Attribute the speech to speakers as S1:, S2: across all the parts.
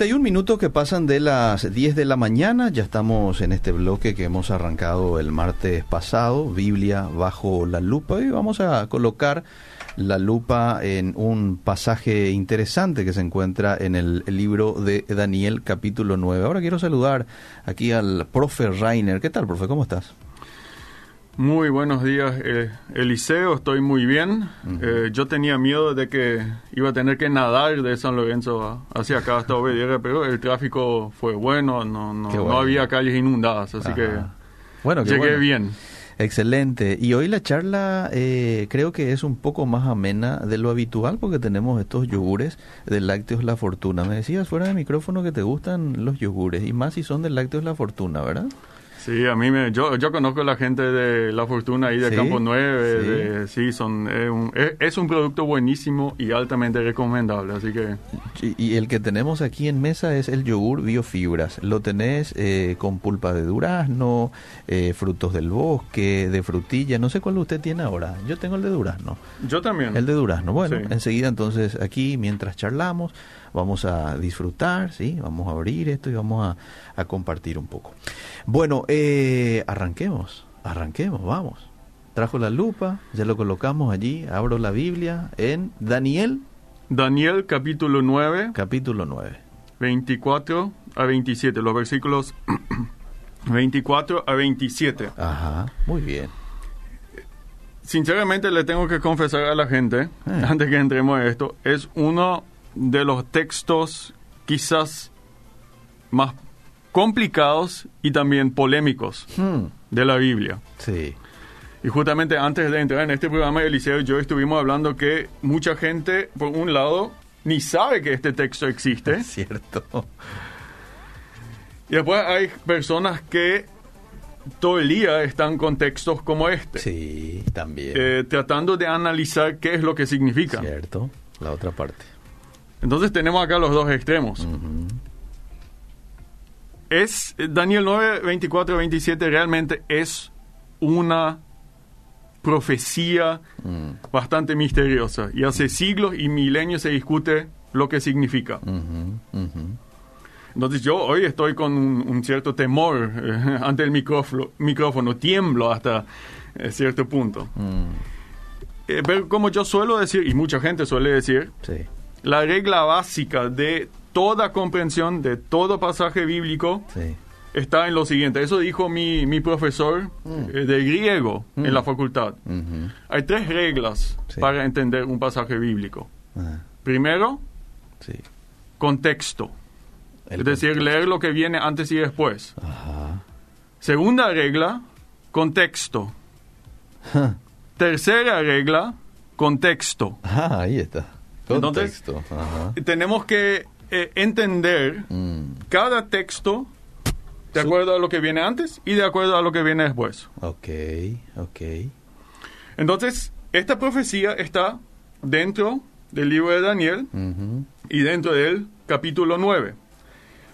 S1: 31 minutos que pasan de las 10 de la mañana, ya estamos en este bloque que hemos arrancado el martes pasado, Biblia bajo la lupa, y vamos a colocar la lupa en un pasaje interesante que se encuentra en el, libro de Daniel capítulo 9. Ahora quiero saludar aquí al profe Rainer. ¿Qué tal, profe? ¿Cómo estás?
S2: Muy buenos días, eh, Eliseo. Estoy muy bien. Eh, yo tenía miedo de que iba a tener que nadar de San Lorenzo hacia acá hasta Obediera, pero el tráfico fue bueno, no, no, había calles inundadas, así que.
S1: Bueno,
S2: llegué
S1: bueno.
S2: bien.
S1: Excelente. Y hoy la charla eh, creo que es un poco más amena de lo habitual porque tenemos estos yogures de Lácteos La Fortuna. Me decías fuera de micrófono que te gustan los yogures y más si son de Lácteos La Fortuna, ¿verdad?
S2: Sí, a mí me, yo, yo conozco a la gente de La Fortuna ahí de
S1: ¿Sí?
S2: Campo 9,
S1: Sí.
S2: de- sí, son, es un, es- es un producto buenísimo y altamente recomendable, así que
S1: Y, y el que tenemos aquí en mesa es el yogur biofibras. Lo tenés eh, con pulpa de durazno, eh, frutos del bosque, de frutilla. No sé cuál usted tiene ahora. Yo tengo el de durazno.
S2: yo también.
S1: El de durazno. Bueno,
S2: Sí.
S1: enseguida entonces aquí mientras charlamos vamos a disfrutar, ¿sí? Vamos a abrir esto y vamos a, a compartir un poco. Bueno, eh, arranquemos, arranquemos, vamos. Trajo la lupa, ya lo colocamos allí, abro la Biblia en Daniel
S2: Daniel capítulo 9,
S1: capítulo 9.
S2: 24 a 27, los versículos 24 a 27.
S1: Ajá, muy bien.
S2: Sinceramente le tengo que confesar a la gente,
S1: Eh.
S2: antes que entremos a esto, es uno de los textos quizás más complicados y también polémicos
S1: Hmm,
S2: de la Biblia.
S1: sí,
S2: Y justamente antes de entrar en este programa, Eliseo y yo estuvimos hablando que mucha gente, por un lado, ni sabe que este texto existe.
S1: es cierto.
S2: Y después hay personas que todo el día están con textos como este,
S1: Sí, también.
S2: eh, tratando de analizar qué es lo que significa.
S1: Cierto, la otra parte.
S2: Entonces tenemos acá los dos extremos.
S1: Ujú.
S2: Es eh, Daniel 9, 24, 27 realmente es una profecía
S1: Mm,
S2: bastante misteriosa y hace siglos y milenios se discute lo que significa.
S1: ujú, ujú.
S2: Entonces yo hoy estoy con un, un cierto temor eh, ante el micrófono, micrófono, tiemblo hasta eh, cierto punto.
S1: Mm,
S2: Eh, pero como yo suelo decir, y mucha gente suele decir,
S1: sí.
S2: La regla básica de toda comprensión de todo pasaje bíblico
S1: Sí.
S2: está en lo siguiente. Eso dijo mi, mi profesor
S1: Mm.
S2: eh, de griego
S1: Mm.
S2: en la facultad. Hay tres reglas
S1: Sí.
S2: para entender un pasaje bíblico.
S1: Ah,
S2: Primero,
S1: sí.
S2: contexto.
S1: El
S2: es decir, leer lo que viene antes y después.
S1: Ajá.
S2: Segunda regla, contexto. Tercera regla, contexto.
S1: Ah, ahí está.
S2: Entonces-.
S1: Ajá.
S2: Tenemos que eh, entender
S1: Mm,
S2: cada texto de acuerdo a lo que viene antes y de acuerdo a lo que viene después.
S1: ok, ok.
S2: Entonces, esta profecía está dentro del libro de Daniel y dentro del capítulo 9.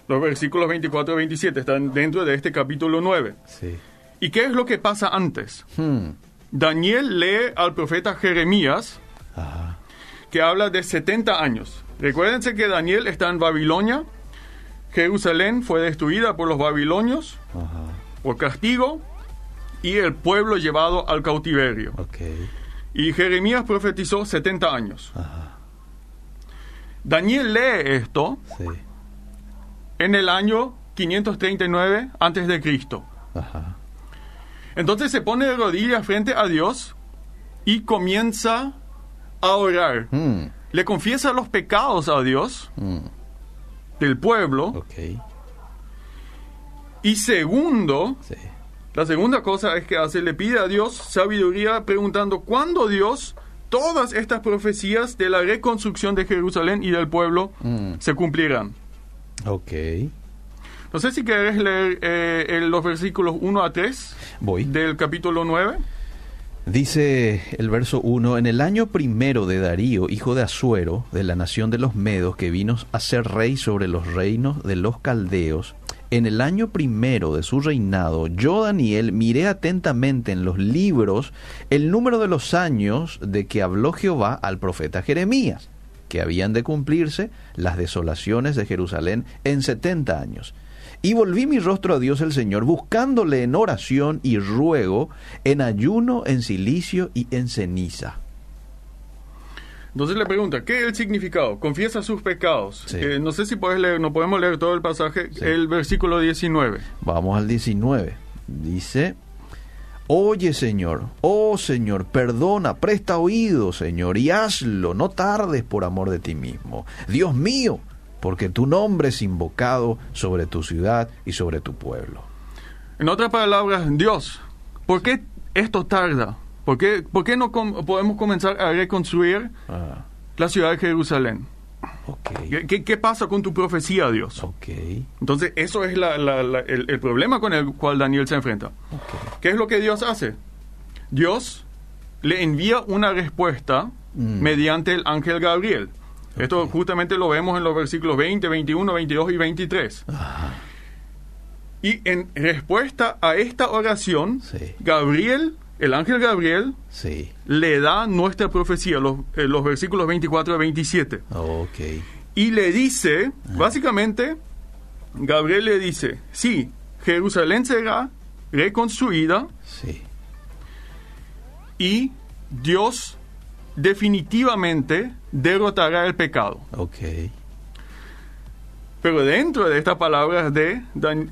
S2: Los versículos 24 y 27 están dentro de este capítulo 9.
S1: Sí.
S2: ¿Y qué es lo que pasa antes?
S1: Hmm.
S2: Daniel lee al profeta Jeremías
S1: Ajá.
S2: Que habla de 70 años. Recuérdense que Daniel está en Babilonia. Jerusalén fue destruida por los babilonios
S1: Ajá.
S2: por castigo y el pueblo llevado al cautiverio. Y Jeremías profetizó 70 años.
S1: Ajá.
S2: Daniel lee esto
S1: Sí.
S2: en el año 539 antes de Cristo. Entonces se pone de rodillas frente a Dios y comienza a orar.
S1: Hmm.
S2: Le confiesa los pecados a Dios
S1: Hmm.
S2: del pueblo.
S1: Ok.
S2: Y segundo,
S1: Sí.
S2: la segunda cosa es que hace, le pide a Dios sabiduría preguntando cuándo Dios todas estas profecías de la reconstrucción de Jerusalén y del pueblo
S1: Mm.
S2: se cumplirán.
S1: Ok.
S2: No sé si querés leer eh, los versículos 1 a 3
S1: Voy.
S2: del capítulo 9.
S1: Dice el verso 1, en el año primero de Darío, hijo de Asuero, de la nación de los Medos, que vino a ser rey sobre los reinos de los caldeos, en el año primero de su reinado, yo, Daniel, miré atentamente en los libros el número de los años de que habló Jehová al profeta Jeremías. que habían de cumplirse las desolaciones de Jerusalén en setenta años. Y volví mi rostro a Dios el Señor, buscándole en oración y ruego, en ayuno, en silicio y en ceniza.
S2: Entonces le pregunta, ¿qué es el significado? Confiesa sus pecados.
S1: Sí.
S2: Eh, no sé si puedes leer, no podemos leer todo el pasaje, el versículo 19.
S1: Vamos al 19. Dice, Oye Señor, oh Señor, perdona, presta oído Señor, y hazlo, no tardes por amor de ti mismo. Dios mío, porque tu nombre es invocado sobre tu ciudad y sobre tu pueblo.
S2: En otras palabras, Dios, ¿por qué esto tarda? ¿Por qué, por qué no com- podemos comenzar a reconstruir
S1: Ah,
S2: la ciudad de Jerusalén? ¿Qué, qué- qué pasa con tu profecía, Dios?
S1: ok,
S2: Entonces, eso es la- la- la- el, el problema con el cual Daniel se enfrenta. ¿Qué es lo que Dios hace? Dios le envía una respuesta
S1: Mm.
S2: mediante el ángel Gabriel. Esto justamente lo vemos en los versículos 20, 21, 22 y 23.
S1: Ajá,
S2: Y en respuesta a esta oración,
S1: Sí.
S2: Gabriel, el ángel Gabriel,
S1: sí,
S2: le da nuestra profecía, los, eh, los versículos 24 a 27.
S1: ok,
S2: Y le dice, básicamente, Gabriel le dice, sí, Jerusalén será reconstruida
S1: sí,
S2: y Dios definitivamente derrotará el pecado.
S1: ok,
S2: Pero dentro de estas palabras de,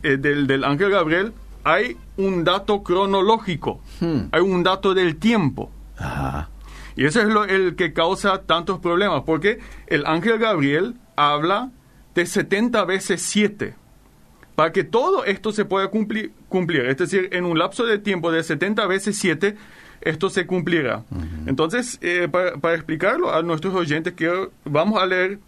S2: eh, del, del ángel Gabriel hay un dato cronológico,
S1: Hmm.
S2: hay un dato del tiempo.
S1: ajá,
S2: Y eso es lo, el que causa tantos problemas, porque el ángel Gabriel habla de 70 veces 7, para que todo esto se pueda cumplir, cumplir. Es decir, en un lapso de tiempo de 70 veces 7, esto se cumplirá. Entonces, eh, para, para explicarlo a nuestros oyentes, que vamos a leer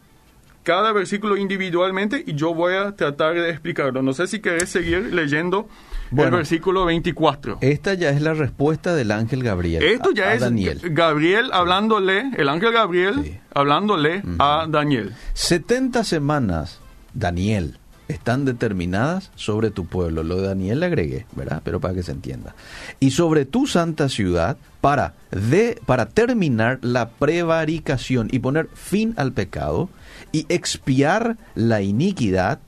S2: cada versículo individualmente y yo voy a tratar de explicarlo. No sé si querés seguir leyendo el
S1: Bueno.
S2: versículo 24.
S1: Esta ya es la respuesta del ángel Gabriel.
S2: Esto ya
S1: a
S2: es
S1: Daniel.
S2: Gabriel hablándole, el ángel Gabriel
S1: Sí.
S2: hablándole a Daniel.
S1: 70 semanas, Daniel, están determinadas sobre tu pueblo. Lo de Daniel le agregué, ¿verdad? Pero para que se entienda. Y sobre tu santa ciudad para, de, para terminar la prevaricación y poner fin al pecado y expiar la iniquidad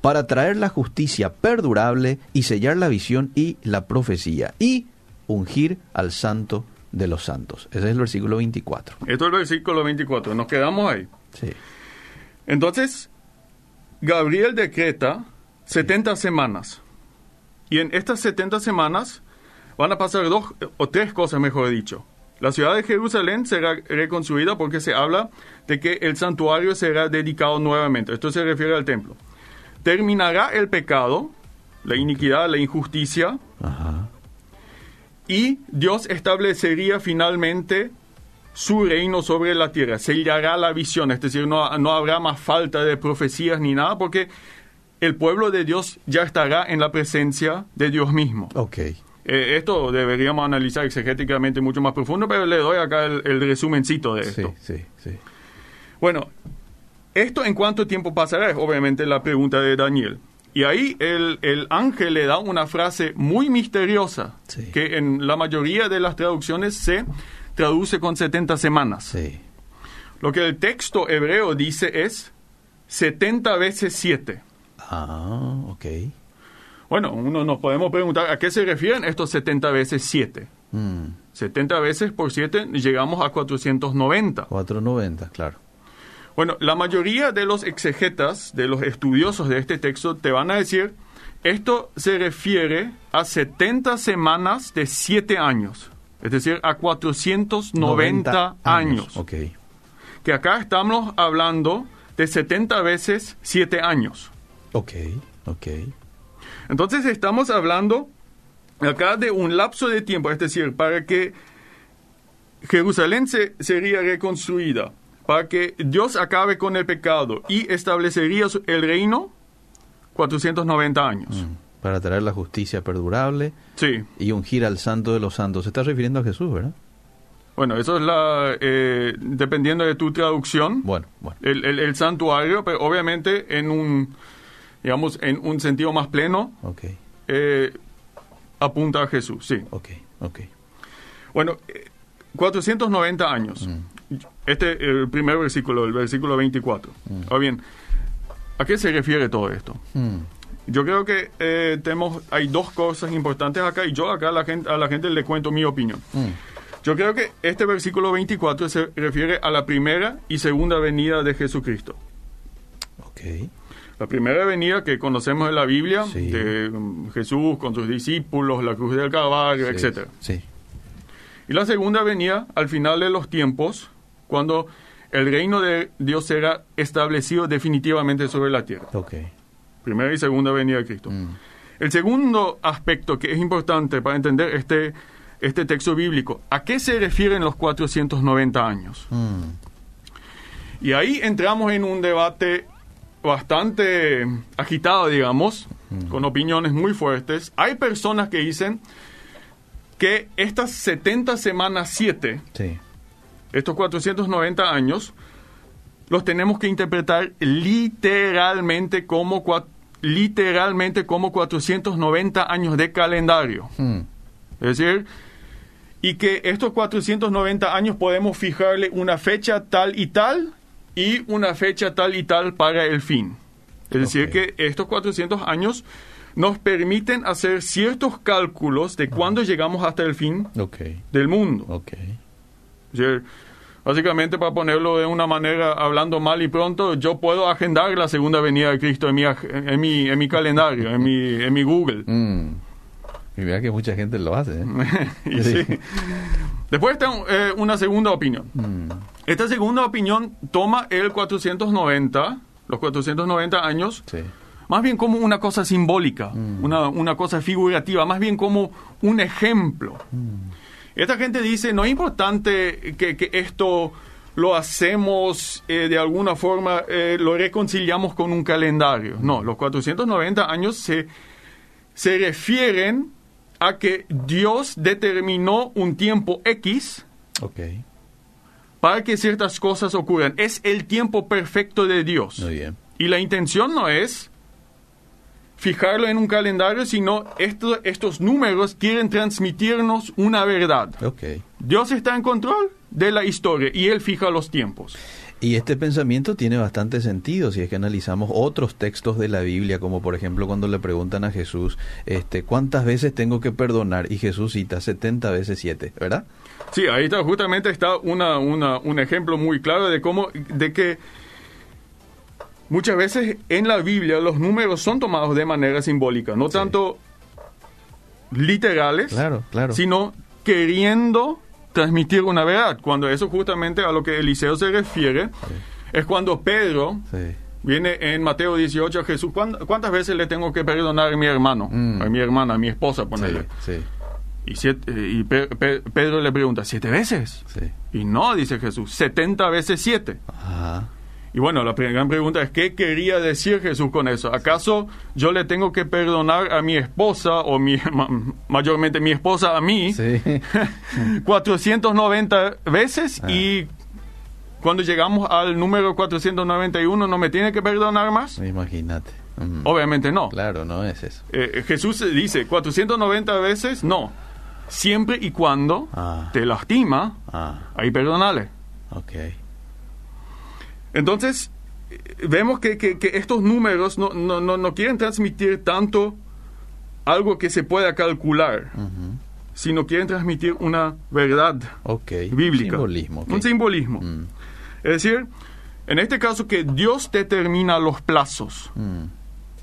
S1: para traer la justicia perdurable y sellar la visión y la profecía y ungir al santo de los santos. Ese es el versículo 24.
S2: Esto es el versículo 24. Nos quedamos ahí.
S1: Sí.
S2: Entonces, Gabriel decreta 70 semanas. Y en estas 70 semanas van a pasar dos o tres cosas, mejor dicho. La ciudad de Jerusalén será reconstruida porque se habla de que el santuario será dedicado nuevamente. Esto se refiere al templo. Terminará el pecado, la iniquidad, la injusticia,
S1: Ajá.
S2: y Dios establecería finalmente su reino sobre la tierra. Sellará la visión, es decir, no, no habrá más falta de profecías ni nada, porque el pueblo de Dios ya estará en la presencia de Dios mismo.
S1: Ok.
S2: Eh, esto deberíamos analizar exegéticamente mucho más profundo, pero le doy acá el, el resumencito de
S1: Sí,
S2: esto.
S1: sí, sí.
S2: Bueno, esto en cuánto tiempo pasará es obviamente la pregunta de Daniel. Y ahí el, el ángel le da una frase muy misteriosa,
S1: Sí.
S2: que en la mayoría de las traducciones se traduce con 70 semanas.
S1: Sí.
S2: Lo que el texto hebreo dice es 70 veces 7.
S1: Ah, ok.
S2: Bueno, uno nos podemos preguntar a qué se refieren estos 70 veces 7.
S1: Mm,
S2: 70 veces por 7 llegamos a 490.
S1: 490, claro.
S2: Bueno, la mayoría de los exegetas, de los estudiosos de este texto, te van a decir, esto se refiere a 70 semanas de 7 años, es decir, a 490 años.
S1: Ok.
S2: Que acá estamos hablando de 70 veces 7 años.
S1: Ok, ok.
S2: Entonces estamos hablando acá de un lapso de tiempo, es decir, para que Jerusalén se, sería reconstruida, para que Dios acabe con el pecado y establecería el reino, 490 años.
S1: Mm, Para traer la justicia perdurable
S2: Sí,
S1: y ungir al santo de los santos. Se está refiriendo a Jesús, ¿verdad?
S2: bueno, eso es la, eh, dependiendo de tu traducción,
S1: Bueno, bueno.
S2: el, el- el santuario, pero obviamente en un, digamos, en un sentido más pleno,
S1: Ok,
S2: eh, apunta a Jesús, sí.
S1: ok, ok.
S2: Bueno, eh, 490 años. este el primer versículo, el versículo 24. Ahora bien, ¿a qué se refiere todo esto?
S1: Mm.
S2: Yo creo que eh, tenemos, hay dos cosas importantes acá y yo acá a la gente, a la gente le cuento mi opinión.
S1: Mm.
S2: Yo creo que este versículo 24 se refiere a la primera y segunda venida de Jesucristo.
S1: Ok.
S2: La primera venida que conocemos en la Biblia,
S1: Sí.
S2: de mm, Jesús con sus discípulos, la cruz del Calvario,
S1: Sí,
S2: etcétera.
S1: Sí.
S2: Y la segunda venía al final de los tiempos, cuando el reino de Dios será establecido definitivamente sobre la tierra.
S1: Ok.
S2: Primera y segunda venida de Cristo.
S1: Mm.
S2: El segundo aspecto que es importante para entender este, este texto bíblico, ¿a qué se refieren los 490 años?
S1: Mm.
S2: Y ahí entramos en un debate bastante agitado, digamos, con opiniones muy fuertes. Hay personas que dicen que estas 70 semanas 7,
S1: Sí.
S2: estos 490 años, los tenemos que interpretar literalmente como, literalmente como 490 años de calendario.
S1: Mm.
S2: Es decir, y que estos 490 años podemos fijarle una fecha tal y tal y una fecha tal y tal para el fin. Es decir, que estos 400 años nos permiten hacer ciertos cálculos de cuándo llegamos hasta el fin del mundo.
S1: Ok.
S2: Es decir, Básicamente, para ponerlo de una manera, hablando mal y pronto, yo puedo agendar la segunda venida de Cristo en mi, en mi, en mi calendario, en mi, en mi Google.
S1: Mm. Y mira que mucha gente lo hace. ¿eh?
S2: Y sí. Después está eh, una segunda opinión.
S1: Mm.
S2: Esta segunda opinión toma el 490, los 490 años,
S1: Sí.
S2: más bien como una cosa simbólica, una, una cosa figurativa, más bien como un ejemplo. Esta gente dice, no es importante que, que esto lo hacemos eh, de alguna forma, eh, lo reconciliamos con un calendario. No, los 490 años se, se refieren a que Dios determinó un tiempo X para que ciertas cosas ocurran. Es el tiempo perfecto de Dios.
S1: Muy bien.
S2: Y la intención no es fijarlo en un calendario, sino esto- estos números quieren transmitirnos una verdad.
S1: Ok.
S2: Dios está en control de la historia y Él fija los tiempos.
S1: Y este pensamiento tiene bastante sentido si es que analizamos otros textos de la Biblia, como por ejemplo cuando le preguntan a Jesús, este, ¿cuántas veces tengo que perdonar? Y Jesús cita 70 veces 7, ¿verdad?
S2: Sí, ahí está, justamente está una, una- un ejemplo muy claro de cómo, de que muchas veces en la Biblia los números son tomados de manera simbólica, no
S1: Sí.
S2: tanto literales,
S1: Claro, claro.
S2: sino queriendo transmitir una verdad. Cuando eso justamente a lo que Eliseo se refiere, es cuando Pedro
S1: Sí.
S2: viene en Mateo 18 a Jesús, "¿Cuán- ¿cuántas veces le tengo que perdonar a mi hermano,
S1: Mm.
S2: a mi hermana, a mi esposa, ponerle?
S1: Sí, sí,
S2: Y, siete- y Pe- Pe- Pedro le pregunta, ¿siete veces?
S1: sí.
S2: Y no, dice Jesús, 70 veces 7.
S1: Ajá.
S2: Y bueno, la gran pregunta es, ¿qué quería decir Jesús con eso? ¿Acaso yo le tengo que perdonar a mi esposa, o mi, ma- mayormente mi esposa a mí,
S1: Sí.
S2: 490 veces
S1: Ah.
S2: y cuando llegamos al número 491 no me tiene que perdonar más?
S1: Imagínate. Mm.
S2: Obviamente no.
S1: Claro, no es eso.
S2: Eh, Jesús dice 490 veces, no. Siempre y cuando
S1: Ah.
S2: te lastima,
S1: Ah,
S2: ahí perdonale.
S1: ok.
S2: Entonces, eh, vemos que, que- que estos números no, no, no, no quieren transmitir tanto algo que se pueda calcular, sino quieren transmitir una verdad
S1: Ok.
S2: bíblica.
S1: Simbolismo.
S2: Un simbolismo.
S1: Mm,
S2: Es decir, en este caso que Dios determina los plazos
S1: mm.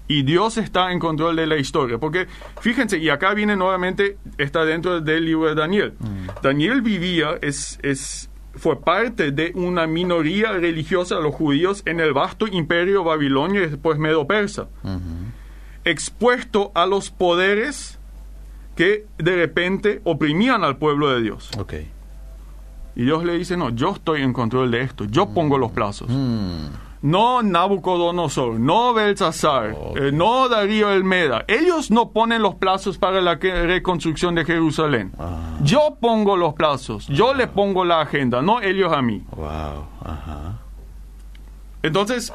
S2: y Dios está en control de la historia. Porque fíjense, y acá viene nuevamente, está dentro del libro de Daniel. Daniel vivía, es, es, fue parte de una minoría religiosa, los judíos, en el vasto imperio babilonio y después medo-persa,
S1: Ujú.
S2: expuesto a los poderes que de repente oprimían al pueblo de Dios.
S1: Ok.
S2: Y Dios le dice, no, yo estoy en control de esto, yo pongo los plazos.
S1: Mm,
S2: No Nabucodonosor, no Belsasar,
S1: Ok.
S2: eh, no Darío el Meda. Ellos no ponen los plazos para la reconstrucción de Jerusalén.
S1: Ah.
S2: Yo pongo los plazos, yo le pongo la agenda, no ellos a mí.
S1: Wow. Ajá.
S2: Entonces,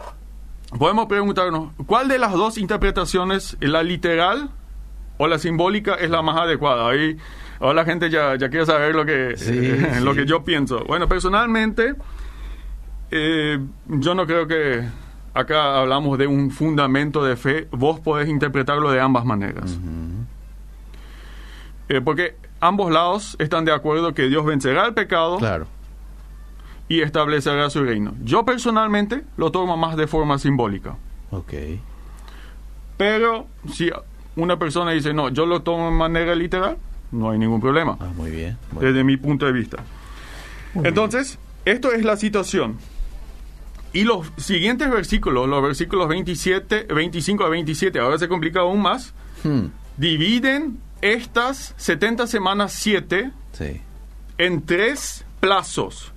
S2: podemos preguntarnos, ¿cuál de las dos interpretaciones, la literal o la simbólica, es la más adecuada? Ahí Ahora la gente ya, ya quiere saber lo que,
S1: Sí,
S2: eh, lo que yo pienso. Bueno, personalmente, eh, yo no creo que acá hablamos de un fundamento de fe. Vos podés interpretarlo de ambas maneras. Eh, porque ambos lados están de acuerdo que Dios vencerá el pecado
S1: Claro.
S2: y establecerá su reino. Yo personalmente lo tomo más de forma simbólica.
S1: Ok.
S2: Pero si una persona dice, no, yo lo tomo de manera literal, no hay ningún problema,
S1: Ah, muy bien. muy bien.
S2: desde mi punto de vista. Entonces, esto es la situación. Y los siguientes versículos, los versículos 27, 25 a 27, ahora se complica aún más,
S1: Hmm,
S2: dividen estas 70 semanas 7
S1: Sí.
S2: en tres plazos.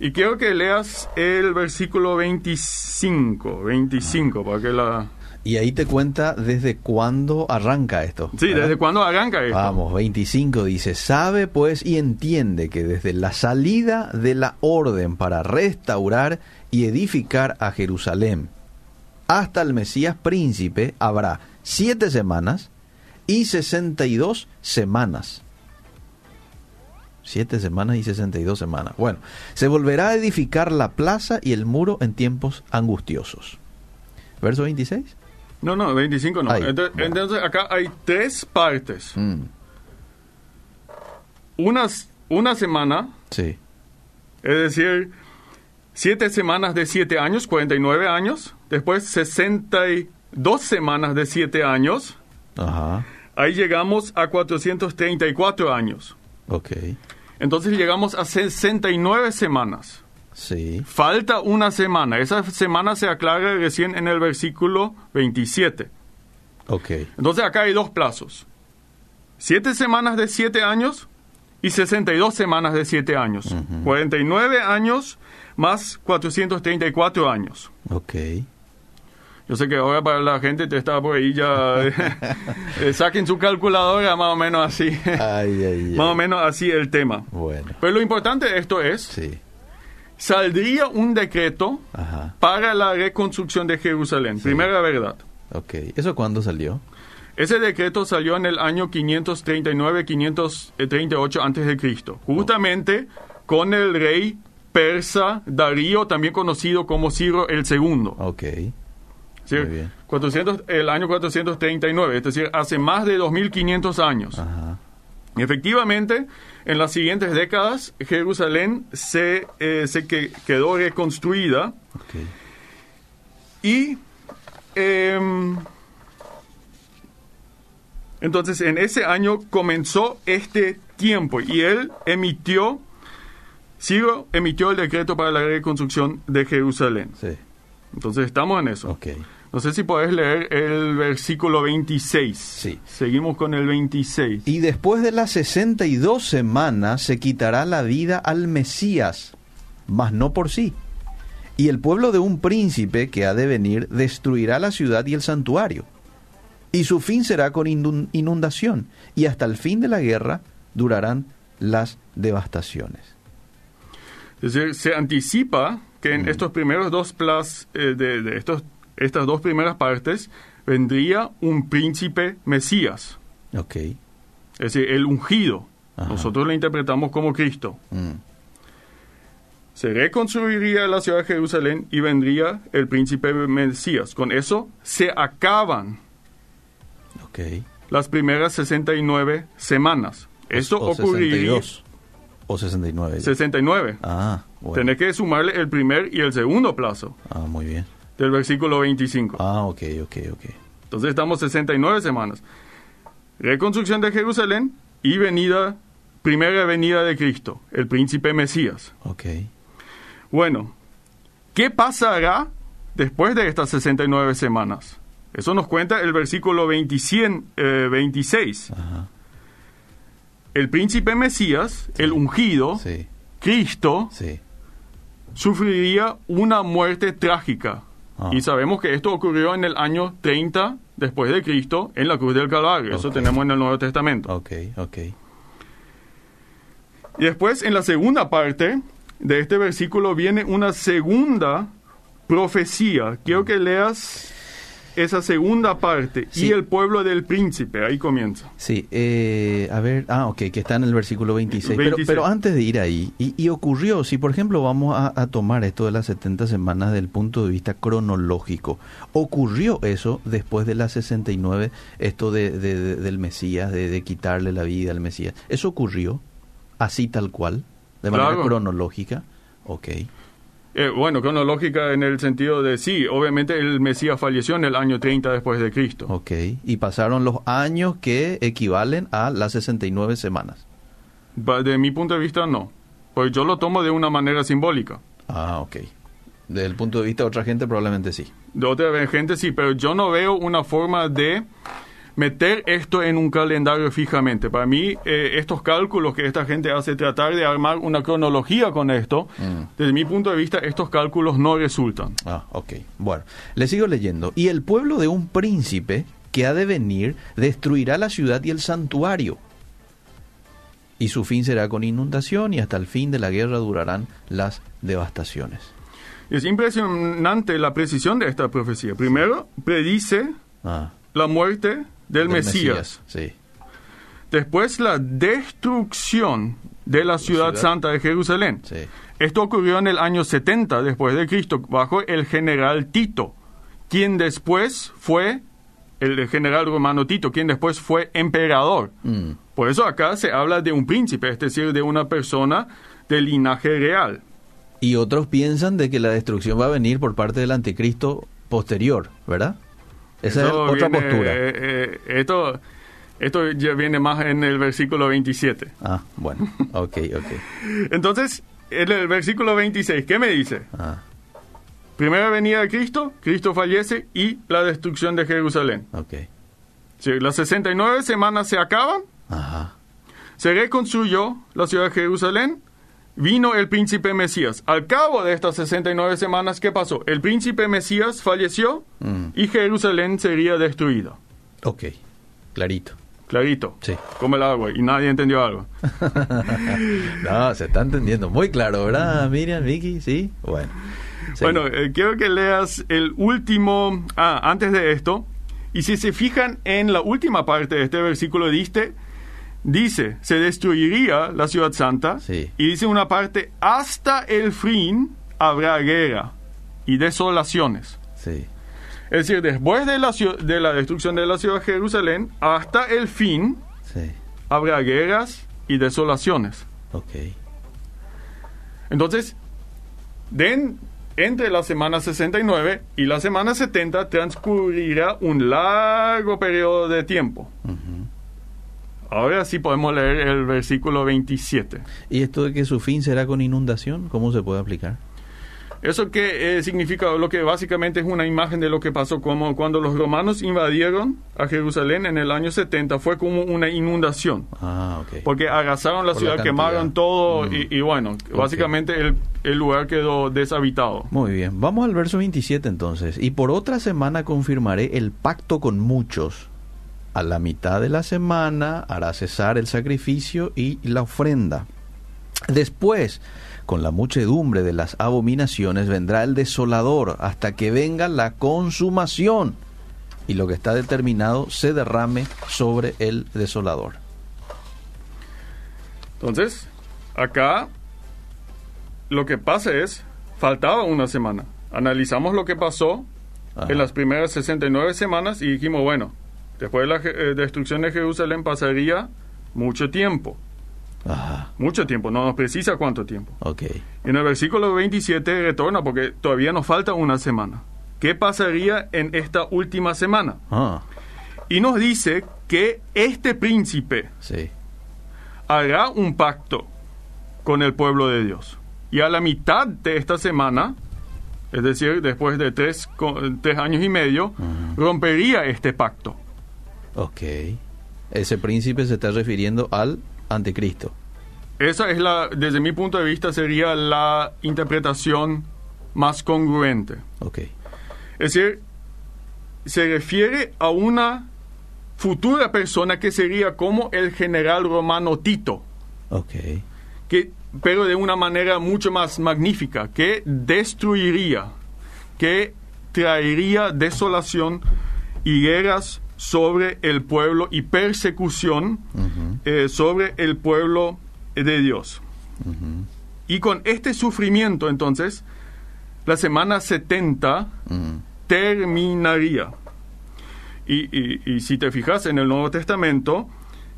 S2: Y quiero que leas el versículo 25, 25, para que la...
S1: Y ahí te cuenta desde cuándo arranca esto.
S2: Sí,
S1: ¿verdad?
S2: ¿desde cuándo arranca esto?
S1: Vamos, 25 dice, sabe pues y entiende que desde la salida de la orden para restaurar y edificar a Jerusalén hasta el Mesías príncipe habrá siete semanas y 62 semanas. Siete semanas y 62 semanas. Bueno, se volverá a edificar la plaza y el muro en tiempos angustiosos. Verso 26.
S2: No, no, 25 no.
S1: Ahí,
S2: Entonces,
S1: bueno.
S2: entonces acá hay tres partes.
S1: Mm,
S2: Unas, una semana,
S1: sí,
S2: es decir, siete semanas de siete años, 49 años. Después 62 semanas de siete años.
S1: ajá,
S2: Ahí llegamos a 434 años.
S1: ok,
S2: Entonces llegamos a 69 semanas.
S1: Sí,
S2: Falta una semana. Esa semana se aclara recién en el versículo 27.
S1: ok,
S2: Entonces acá hay dos plazos. Siete semanas de siete años y 62 semanas de siete años. 49 años más 434 años.
S1: ok.
S2: Yo sé que ahora para la gente te está por ahí ya... eh, saquen su calculadora más o menos así.
S1: Ay, ay, ay.
S2: más o menos así el tema.
S1: Bueno,
S2: Pero lo importante de esto es,
S1: sí,
S2: saldría un decreto
S1: ajá,
S2: para la reconstrucción de Jerusalén. Primera verdad.
S1: ok. ¿Eso cuándo salió?
S2: Ese decreto salió en el año 539-538 antes de Cristo, justamente con el rey persa Darío, también conocido como Ciro el Segundo.
S1: Ok,
S2: ¿sí?
S1: muy bien.
S2: 400 el año 439, es decir, hace más de 2500 años.
S1: ajá,
S2: Y efectivamente, en las siguientes décadas, Jerusalén se, eh, se que- quedó reconstruida Y em, entonces en ese año comenzó este tiempo y él emitió, Ciro emitió el decreto para la reconstrucción de Jerusalén.
S1: sí,
S2: Entonces estamos en eso. No sé si podés leer el versículo 26.
S1: Sí.
S2: Seguimos con el 26.
S1: Y después de las 62 semanas se quitará la vida al Mesías, mas no por sí. Y el pueblo de un príncipe que ha de venir destruirá la ciudad y el santuario. Y su fin será con inun- inundación, y hasta el fin de la guerra durarán las devastaciones.
S2: Es decir, se anticipa que
S1: Mm.
S2: en estos primeros dos plas, eh, de, de estos, estas dos primeras partes vendría un príncipe Mesías.
S1: Ok.
S2: Es decir, el ungido.
S1: Ajá.
S2: Nosotros lo interpretamos como Cristo.
S1: Mm,
S2: Se reconstruiría la ciudad de Jerusalén y vendría el príncipe Mesías. Con eso se acaban
S1: ok.
S2: las primeras 69 semanas. Eso
S1: o
S2: ocurriría...
S1: 62. O 69.
S2: 69.
S1: Ah, bueno.
S2: Tenés que sumarle el primer y el segundo plazo
S1: Ah, muy bien.
S2: Del versículo 25.
S1: Ah, ok, ok, ok.
S2: Entonces estamos 69 semanas. Reconstrucción de Jerusalén y venida, primera venida de Cristo, el príncipe Mesías.
S1: Ok.
S2: Bueno, ¿qué pasará después de estas 69 semanas? Eso nos cuenta el versículo 20, eh, 26.
S1: Ajá.
S2: El príncipe Mesías, el ungido,
S1: Sí,
S2: Cristo,
S1: sí.
S2: sufriría una muerte trágica.
S1: Ah.
S2: Y sabemos que esto ocurrió en el año 30 después de Cristo en la cruz del Calvario. Eso tenemos en el Nuevo Testamento.
S1: Ok, ok.
S2: Y después, en la segunda parte de este versículo, viene una segunda profecía. Quiero que leas esa segunda parte
S1: Sí.
S2: y el pueblo del príncipe, ahí comienza.
S1: Sí, eh, a ver, ah, ok, que está en el versículo 26. Pero,
S2: 26.
S1: pero antes de ir ahí, y, y ocurrió, si por ejemplo vamos a, a tomar esto de las 70 semanas del punto de vista cronológico, ocurrió eso después de las 69, esto de, de- de- del Mesías, de, de quitarle la vida al Mesías. ¿Eso ocurrió así tal cual, de manera
S2: Claro.
S1: cronológica? Ok,
S2: Eh, bueno, cronológica en el sentido de sí, obviamente el Mesías falleció en el año 30 después de Cristo.
S1: ok. Y pasaron los años que equivalen a las 69 semanas.
S2: De mi punto de vista, no. Pues yo lo tomo de una manera simbólica.
S1: Ah, ok. Desde el punto de vista de otra gente probablemente sí.
S2: De otra gente sí, pero yo no veo una forma de meter esto en un calendario fijamente. Para mí, eh, estos cálculos que esta gente hace, tratar de armar una cronología con esto, desde mi punto de vista, estos cálculos no resultan.
S1: Ah, ok. Bueno, le sigo leyendo. Y el pueblo de un príncipe que ha de venir destruirá la ciudad y el santuario. Y su fin será con inundación y hasta el fin de la guerra durarán las devastaciones.
S2: Es impresionante la precisión de esta profecía. Primero, predice
S1: Ah,
S2: la muerte del, Mesías.
S1: Sí.
S2: Después, la destrucción de la ciudad,
S1: ciudad.
S2: santa de Jerusalén.
S1: Sí.
S2: Esto ocurrió en el año 70 después de Cristo, bajo el general Tito, quien después fue el general romano Tito, quien después fue emperador.
S1: Mm,
S2: Por eso acá se habla de un príncipe, es decir, de una persona de linaje real.
S1: Y otros piensan de que la destrucción va a venir por parte del anticristo posterior, ¿verdad? Esa es
S2: Eso
S1: otra
S2: viene,
S1: postura.
S2: eh, eh, esto, esto ya viene más en el versículo 27.
S1: Ah, bueno. Ok, ok.
S2: Entonces, en el versículo 26, ¿qué me dice?
S1: Ah,
S2: Primera venida de Cristo, Cristo fallece y la destrucción de Jerusalén.
S1: ok.
S2: Sí, las 69 semanas se acaban,
S1: Ajá.
S2: se reconstruyó la ciudad de Jerusalén, vino el príncipe Mesías. Al cabo de estas 69 semanas, ¿qué pasó? El príncipe Mesías falleció
S1: Mm.
S2: y Jerusalén sería destruida.
S1: Ok. Clarito.
S2: Clarito.
S1: Sí.
S2: Como el agua. Y nadie entendió algo.
S1: No, se está entendiendo muy claro, ¿verdad, Miriam, Vicky? Sí. Bueno. Sí.
S2: Bueno, eh, quiero que leas el último... Ah, antes de esto. Y si se fijan en la última parte de este versículo, diste, dice, se destruiría la ciudad santa.
S1: Sí.
S2: Y dice una parte, hasta el fin habrá guerra y desolaciones.
S1: Sí.
S2: Es decir, después de la, de la destrucción de la ciudad de Jerusalén, hasta el fin
S1: Sí.
S2: habrá guerras y desolaciones.
S1: Ok.
S2: Entonces, den- entre la semana 69 y la semana 70 transcurrirá un largo periodo de tiempo.
S1: Ujú.
S2: Ahora sí podemos leer el versículo 27.
S1: ¿Y esto de que su fin será con inundación? ¿Cómo se puede aplicar?
S2: Eso que eh, significa lo que básicamente es una imagen de lo que pasó como cuando los romanos invadieron a Jerusalén en el año 70 fue como una inundación.
S1: Ah, ok.
S2: Porque arrasaron la
S1: Por
S2: ciudad,
S1: la
S2: quemaron todo
S1: Mm.
S2: y, y bueno, básicamente el, el lugar quedó deshabitado.
S1: Muy bien, vamos al verso 27 entonces. Y por otra semana confirmaré el pacto con muchos. A la mitad de la semana hará cesar el sacrificio y la ofrenda. Después, con la muchedumbre de las abominaciones, vendrá el desolador hasta que venga la consumación y lo que está determinado se derrame sobre el desolador.
S2: Entonces, acá lo que pasa es, faltaba una semana. Analizamos lo que pasó
S1: Ajá.
S2: en las primeras 69 semanas y dijimos, bueno, después de la eh, destrucción de Jerusalén pasaría mucho tiempo.
S1: Ajá,
S2: Mucho tiempo, no nos precisa cuánto tiempo.
S1: ok.
S2: En el versículo 27 retorna porque todavía nos falta una semana. ¿Qué pasaría en esta última semana?
S1: Ah,
S2: Y nos dice que este príncipe
S1: sí.
S2: hará un pacto con el pueblo de Dios. Y a la mitad de esta semana, es decir, después de tres, tres años y medio, rompería este pacto.
S1: Ok. Ese príncipe se está refiriendo al anticristo.
S2: Esa es la, desde mi punto de vista, sería la interpretación más congruente.
S1: Ok.
S2: Es decir, se refiere a una futura persona que sería como el general romano Tito.
S1: Ok.
S2: que, pero de una manera mucho más magnífica, que destruiría, que traería desolación y guerras sobre el pueblo y persecución eh, sobre el pueblo de Dios. Y con este sufrimiento, entonces, la semana 70 terminaría. Y, si te fijas en el Nuevo Testamento,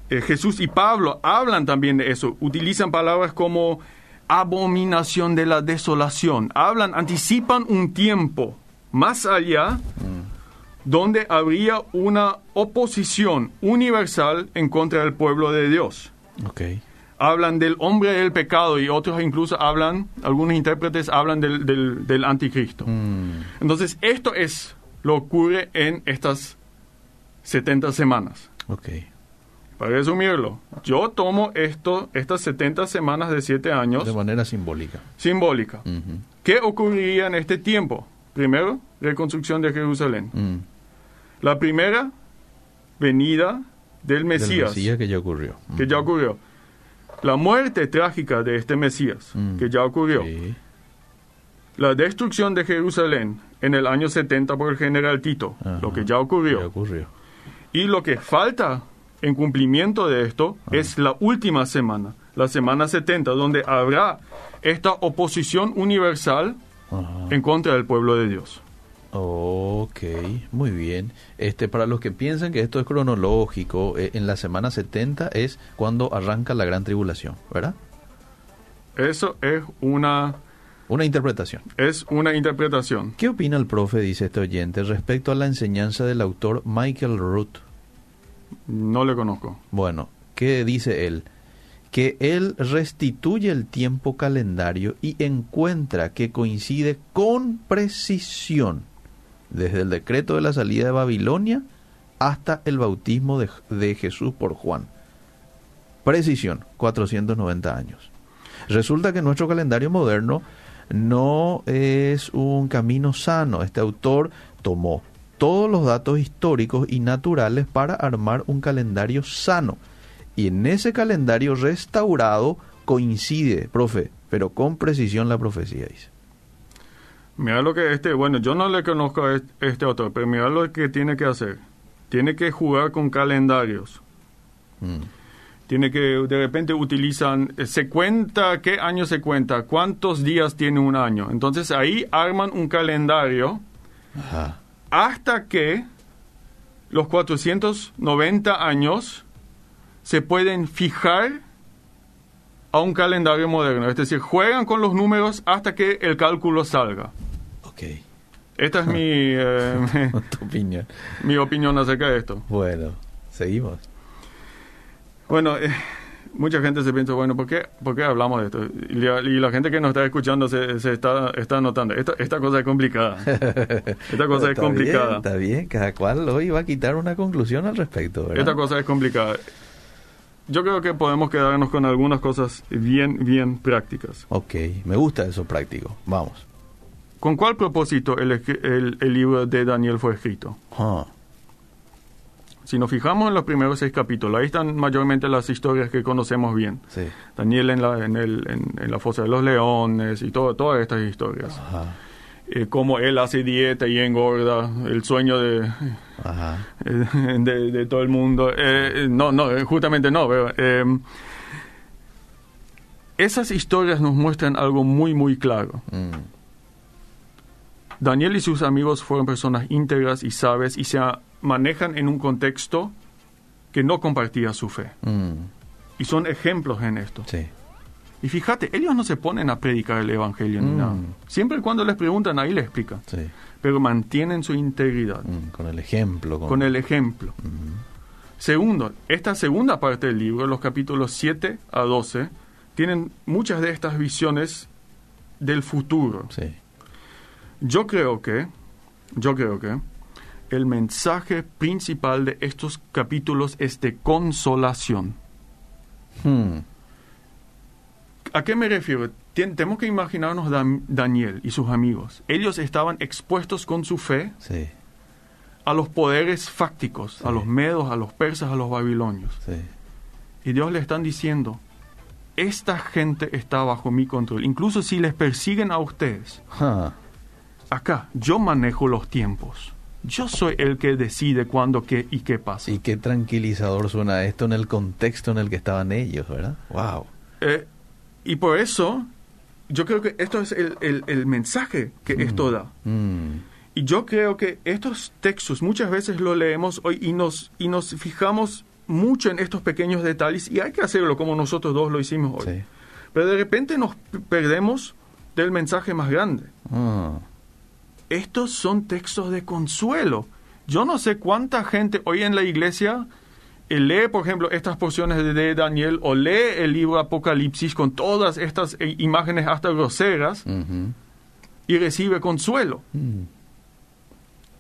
S2: eh, Jesús y Pablo hablan también de eso, utilizan palabras como abominación de la desolación, hablan, anticipan un tiempo más allá donde habría una oposición universal en contra del pueblo de Dios.
S1: Okay.
S2: Hablan del hombre del pecado y otros incluso hablan, algunos intérpretes hablan del, del, anticristo. Mm. Entonces, esto es lo que ocurre en estas 70 semanas.
S1: Okay.
S2: Para resumirlo, yo tomo esto, estas 70 semanas de 7 años.
S1: De manera simbólica.
S2: Simbólica. ¿Qué ocurriría en este tiempo? Primero, reconstrucción de Jerusalén. Mm. La primera, venida del Mesías.
S1: Mesías que ya ocurrió.
S2: Que ya ocurrió. La muerte trágica de este Mesías, mm. que ya ocurrió. La destrucción de Jerusalén en el año 70 por el general Tito, lo que ya ocurrió.
S1: ya ocurrió.
S2: Y lo que falta en cumplimiento de esto ah. es la última semana, la semana 70, donde habrá esta oposición universal en contra del pueblo de Dios.
S1: Ok, muy bien. Este, para los que piensan que esto es cronológico, eh, en la semana 70 es cuando arranca la gran tribulación, ¿verdad?
S2: Eso es una...
S1: Una interpretación.
S2: Es una interpretación.
S1: ¿Qué opina el profe, dice este oyente, respecto a la enseñanza del autor Michael Root?
S2: No le conozco.
S1: Bueno, ¿qué dice él? Que él restituye el tiempo calendario y encuentra que coincide con precisión desde el decreto de la salida de Babilonia hasta el bautismo de, Jesús por Juan. Precisión, 490 años. Resulta que nuestro calendario moderno no es un camino sano. Este autor tomó todos los datos históricos y naturales para armar un calendario sano. Y en ese calendario restaurado coincide, profe, pero con precisión la profecía, dice.
S2: Mira lo que este, bueno, yo no le conozco a este autor, pero mira lo que tiene que hacer. Tiene que jugar con calendarios. Mm. Tiene que, de repente utilizan, eh, se cuenta, ¿qué año se cuenta? ¿Cuántos días tiene un año? Entonces ahí arman un calendario hasta que los 490 años se pueden fijar a un calendario moderno. Es decir, juegan con los números hasta que el cálculo salga. Esta es mi, eh,
S1: opinión.
S2: mi opinión acerca de esto.
S1: Bueno, seguimos.
S2: Bueno, eh, mucha gente se piensa, bueno, ¿por qué, por qué hablamos de esto? Y la, gente que nos está escuchando se, se está, está notando. Esta, esta cosa es complicada. Esta cosa es complicada.
S1: está bien, cada cual hoy va a quitar una conclusión al respecto.
S2: Esta cosa es complicada. Yo creo que podemos quedarnos con algunas cosas bien, bien prácticas.
S1: Ok, me gusta eso práctico. Vamos.
S2: ¿Con cuál propósito el, el, libro de Daniel fue escrito?
S1: Ah.
S2: Si nos fijamos en los primeros seis capítulos, ahí están mayormente las historias que conocemos bien. Daniel en la, en, el, en, la fosa de los leones y todo, todas estas historias. Eh, cómo él hace dieta y engorda, el sueño de, de, todo el mundo. Eh, no, no, justamente no. Eh, esas historias nos muestran algo muy, muy claro. Mm. Daniel y sus amigos fueron personas íntegras y sabias y se manejan en un contexto que no compartía su fe. Mm. Y son ejemplos en esto.
S1: Sí.
S2: Y fíjate, ellos no se ponen a predicar el Evangelio ni mm. nada. Siempre cuando les preguntan, ahí les explican.
S1: Sí.
S2: Pero mantienen su integridad.
S1: Mm, con el ejemplo.
S2: Con, el ejemplo. Segundo, esta segunda parte del libro, los capítulos 7 a 12, tienen muchas de estas visiones del futuro.
S1: Sí.
S2: Yo creo que, yo creo que el mensaje principal de estos capítulos es de consolación.
S1: Hmm.
S2: ¿A qué me refiero? tenemos que imaginarnos Daniel y sus amigos. Ellos estaban expuestos con su fe a los poderes fácticos, a los medos, a los persas, a los babilonios. Y Dios le están diciendo, esta gente está bajo mi control. Incluso si les persiguen a ustedes, acá, yo manejo los tiempos. Yo soy el que decide cuándo, qué y qué pasa.
S1: Y qué tranquilizador suena esto en el contexto en el que estaban ellos, ¿verdad? Wow.
S2: Eh, y por eso, yo creo que esto es el, el, el mensaje que
S1: Mm.
S2: esto da.
S1: Mm.
S2: Y yo creo que estos textos muchas veces lo leemos hoy y nos, y nos fijamos mucho en estos pequeños detalles y hay que hacerlo como nosotros dos lo hicimos hoy.
S1: Sí.
S2: Pero de repente nos perdemos del mensaje más grande.
S1: Ah.
S2: Estos son textos de consuelo. Yo no sé cuánta gente hoy en la iglesia eh, lee, por ejemplo, estas porciones de- Daniel o lee el libro Apocalipsis con todas estas eh, imágenes hasta groseras
S1: Ujú.
S2: y recibe consuelo.
S1: Mm.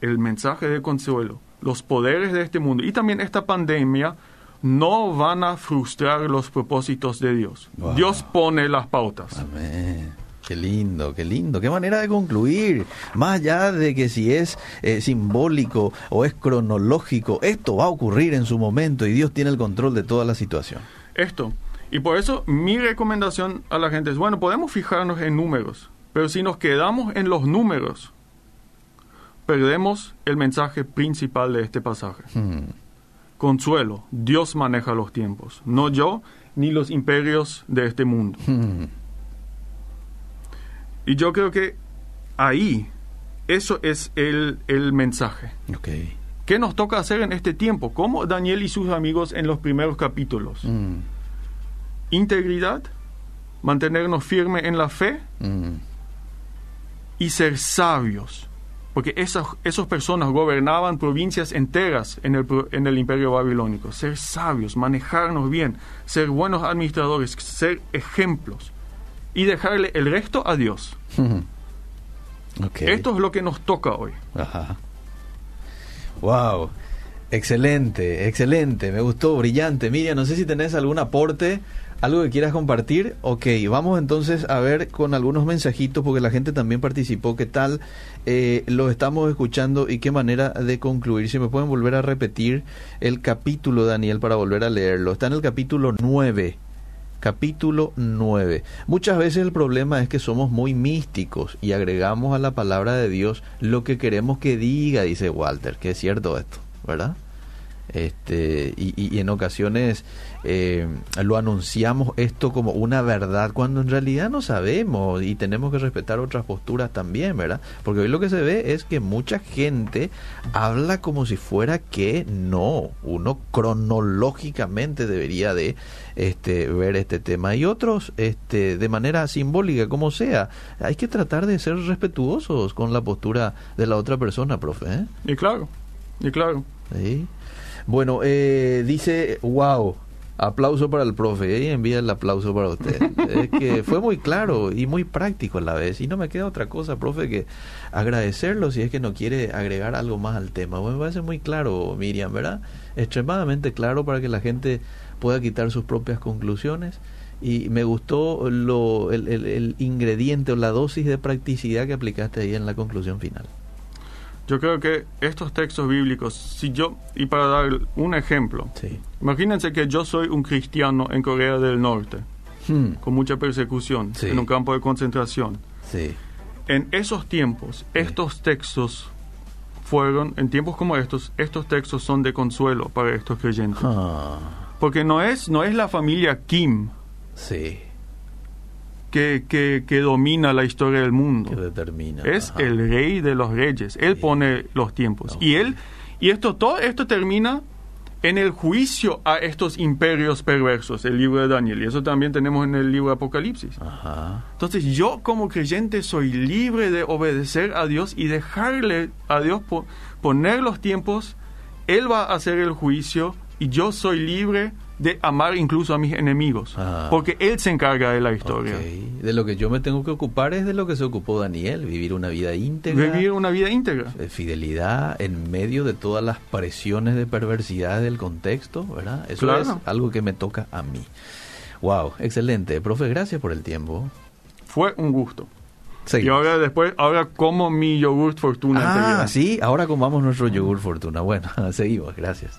S2: el mensaje de consuelo, los poderes de este mundo y también esta pandemia no van a frustrar los propósitos de Dios.
S1: Wow.
S2: Dios pone las pautas.
S1: Amén. Qué lindo, qué lindo, qué manera de concluir. Más allá de que si es eh, simbólico o es cronológico, esto va a ocurrir en su momento y Dios tiene el control de toda la situación.
S2: Esto. Y por eso mi recomendación a la gente es, bueno, podemos fijarnos en números, pero si nos quedamos en los números, perdemos el mensaje principal de este pasaje.
S1: Hmm.
S2: Consuelo, Dios maneja los tiempos, no yo ni los imperios de este mundo.
S1: Hmm.
S2: Y yo creo que ahí, eso es el, el mensaje.
S1: Ok.
S2: ¿Qué nos toca hacer en este tiempo? Como Daniel y sus amigos en los primeros capítulos.
S1: Hmm.
S2: Integridad, mantenernos firmes en la fe
S1: Hmm.
S2: y ser sabios. Porque esas, esas personas gobernaban provincias enteras en el, en el imperio babilónico. Ser sabios, manejarnos bien, ser buenos administradores, ser ejemplos. Y dejarle el resto a Dios.
S1: Hmm. Ok.
S2: Esto es lo que nos toca hoy.
S1: Ajá. Wow. Excelente, excelente. Me gustó, brillante. Miriam, no sé si tenés algún aporte, algo que quieras compartir. Ok, vamos entonces a ver con algunos mensajitos, porque la gente también participó. ¿Qué tal? Eh, lo estamos escuchando y qué manera de concluir. Si me pueden volver a repetir el capítulo, Daniel, para volver a leerlo. Está en el capítulo 9 capítulo 9. Muchas veces el problema es que somos muy místicos y agregamos a la palabra de Dios lo que queremos que diga, dice Walter, que es cierto esto, ¿verdad? Este, y, y- y en ocasiones eh, lo anunciamos esto como una verdad cuando en realidad no sabemos y tenemos que respetar otras posturas también, ¿verdad? Porque hoy lo que se ve es que mucha gente habla como si fuera que no, uno cronológicamente debería de este, ver este tema y otros este, de manera simbólica, como sea. Hay que tratar de ser respetuosos con la postura de la otra persona, profe. ¿eh?
S2: Y claro, y claro.
S1: Sí. Bueno, eh, dice, wow, aplauso para el profe, y envía el aplauso para usted. es que fue muy claro y muy práctico a la vez, y no me queda otra cosa, profe, que agradecerlo si es que no quiere agregar algo más al tema. Bueno, me parece muy claro, Miriam, ¿verdad? Extremadamente claro para que la gente pueda quitar sus propias conclusiones. Y me gustó lo, el, ingrediente o la dosis de practicidad que aplicaste ahí en la conclusión final.
S2: Yo creo que estos textos bíblicos, si yo, y para dar un ejemplo,
S1: Sí.
S2: imagínense que yo soy un cristiano en Corea del Norte,
S1: Hmm,
S2: con mucha persecución,
S1: Sí.
S2: en un campo de concentración.
S1: sí.
S2: En esos tiempos, estos textos fueron, en tiempos como estos, estos textos son de consuelo para estos creyentes.
S1: Ah,
S2: Porque no es, no es la familia Kim
S1: sí.
S2: Que, que, que domina la historia del mundo.
S1: que determina.
S2: Es
S1: Ajá.
S2: el rey de los reyes. Él
S1: Sí.
S2: pone los tiempos.
S1: No.
S2: Y él, y esto, todo esto termina en el juicio a estos imperios perversos, el libro de Daniel. Y eso también tenemos en el libro de Apocalipsis.
S1: Ajá.
S2: Entonces yo como creyente soy libre de obedecer a Dios y dejarle a Dios po- poner los tiempos. Él va a hacer el juicio y yo soy libre de amar incluso a mis enemigos.
S1: Ah.
S2: Porque Él se encarga de la historia.
S1: De lo que yo me tengo que ocupar es de lo que se ocupó Daniel, vivir una vida íntegra.
S2: Vivir una vida íntegra.
S1: eh, Fidelidad en medio de todas las presiones de perversidad del contexto, ¿verdad? Eso
S2: Claro.
S1: es algo que me toca a mí. Wow, excelente. Profe, gracias por el tiempo.
S2: Fue un gusto. Y ahora después, ahora como mi yogurt fortuna.
S1: Ah, sí, ahora comamos nuestro yogur fortuna. Bueno, seguimos, gracias.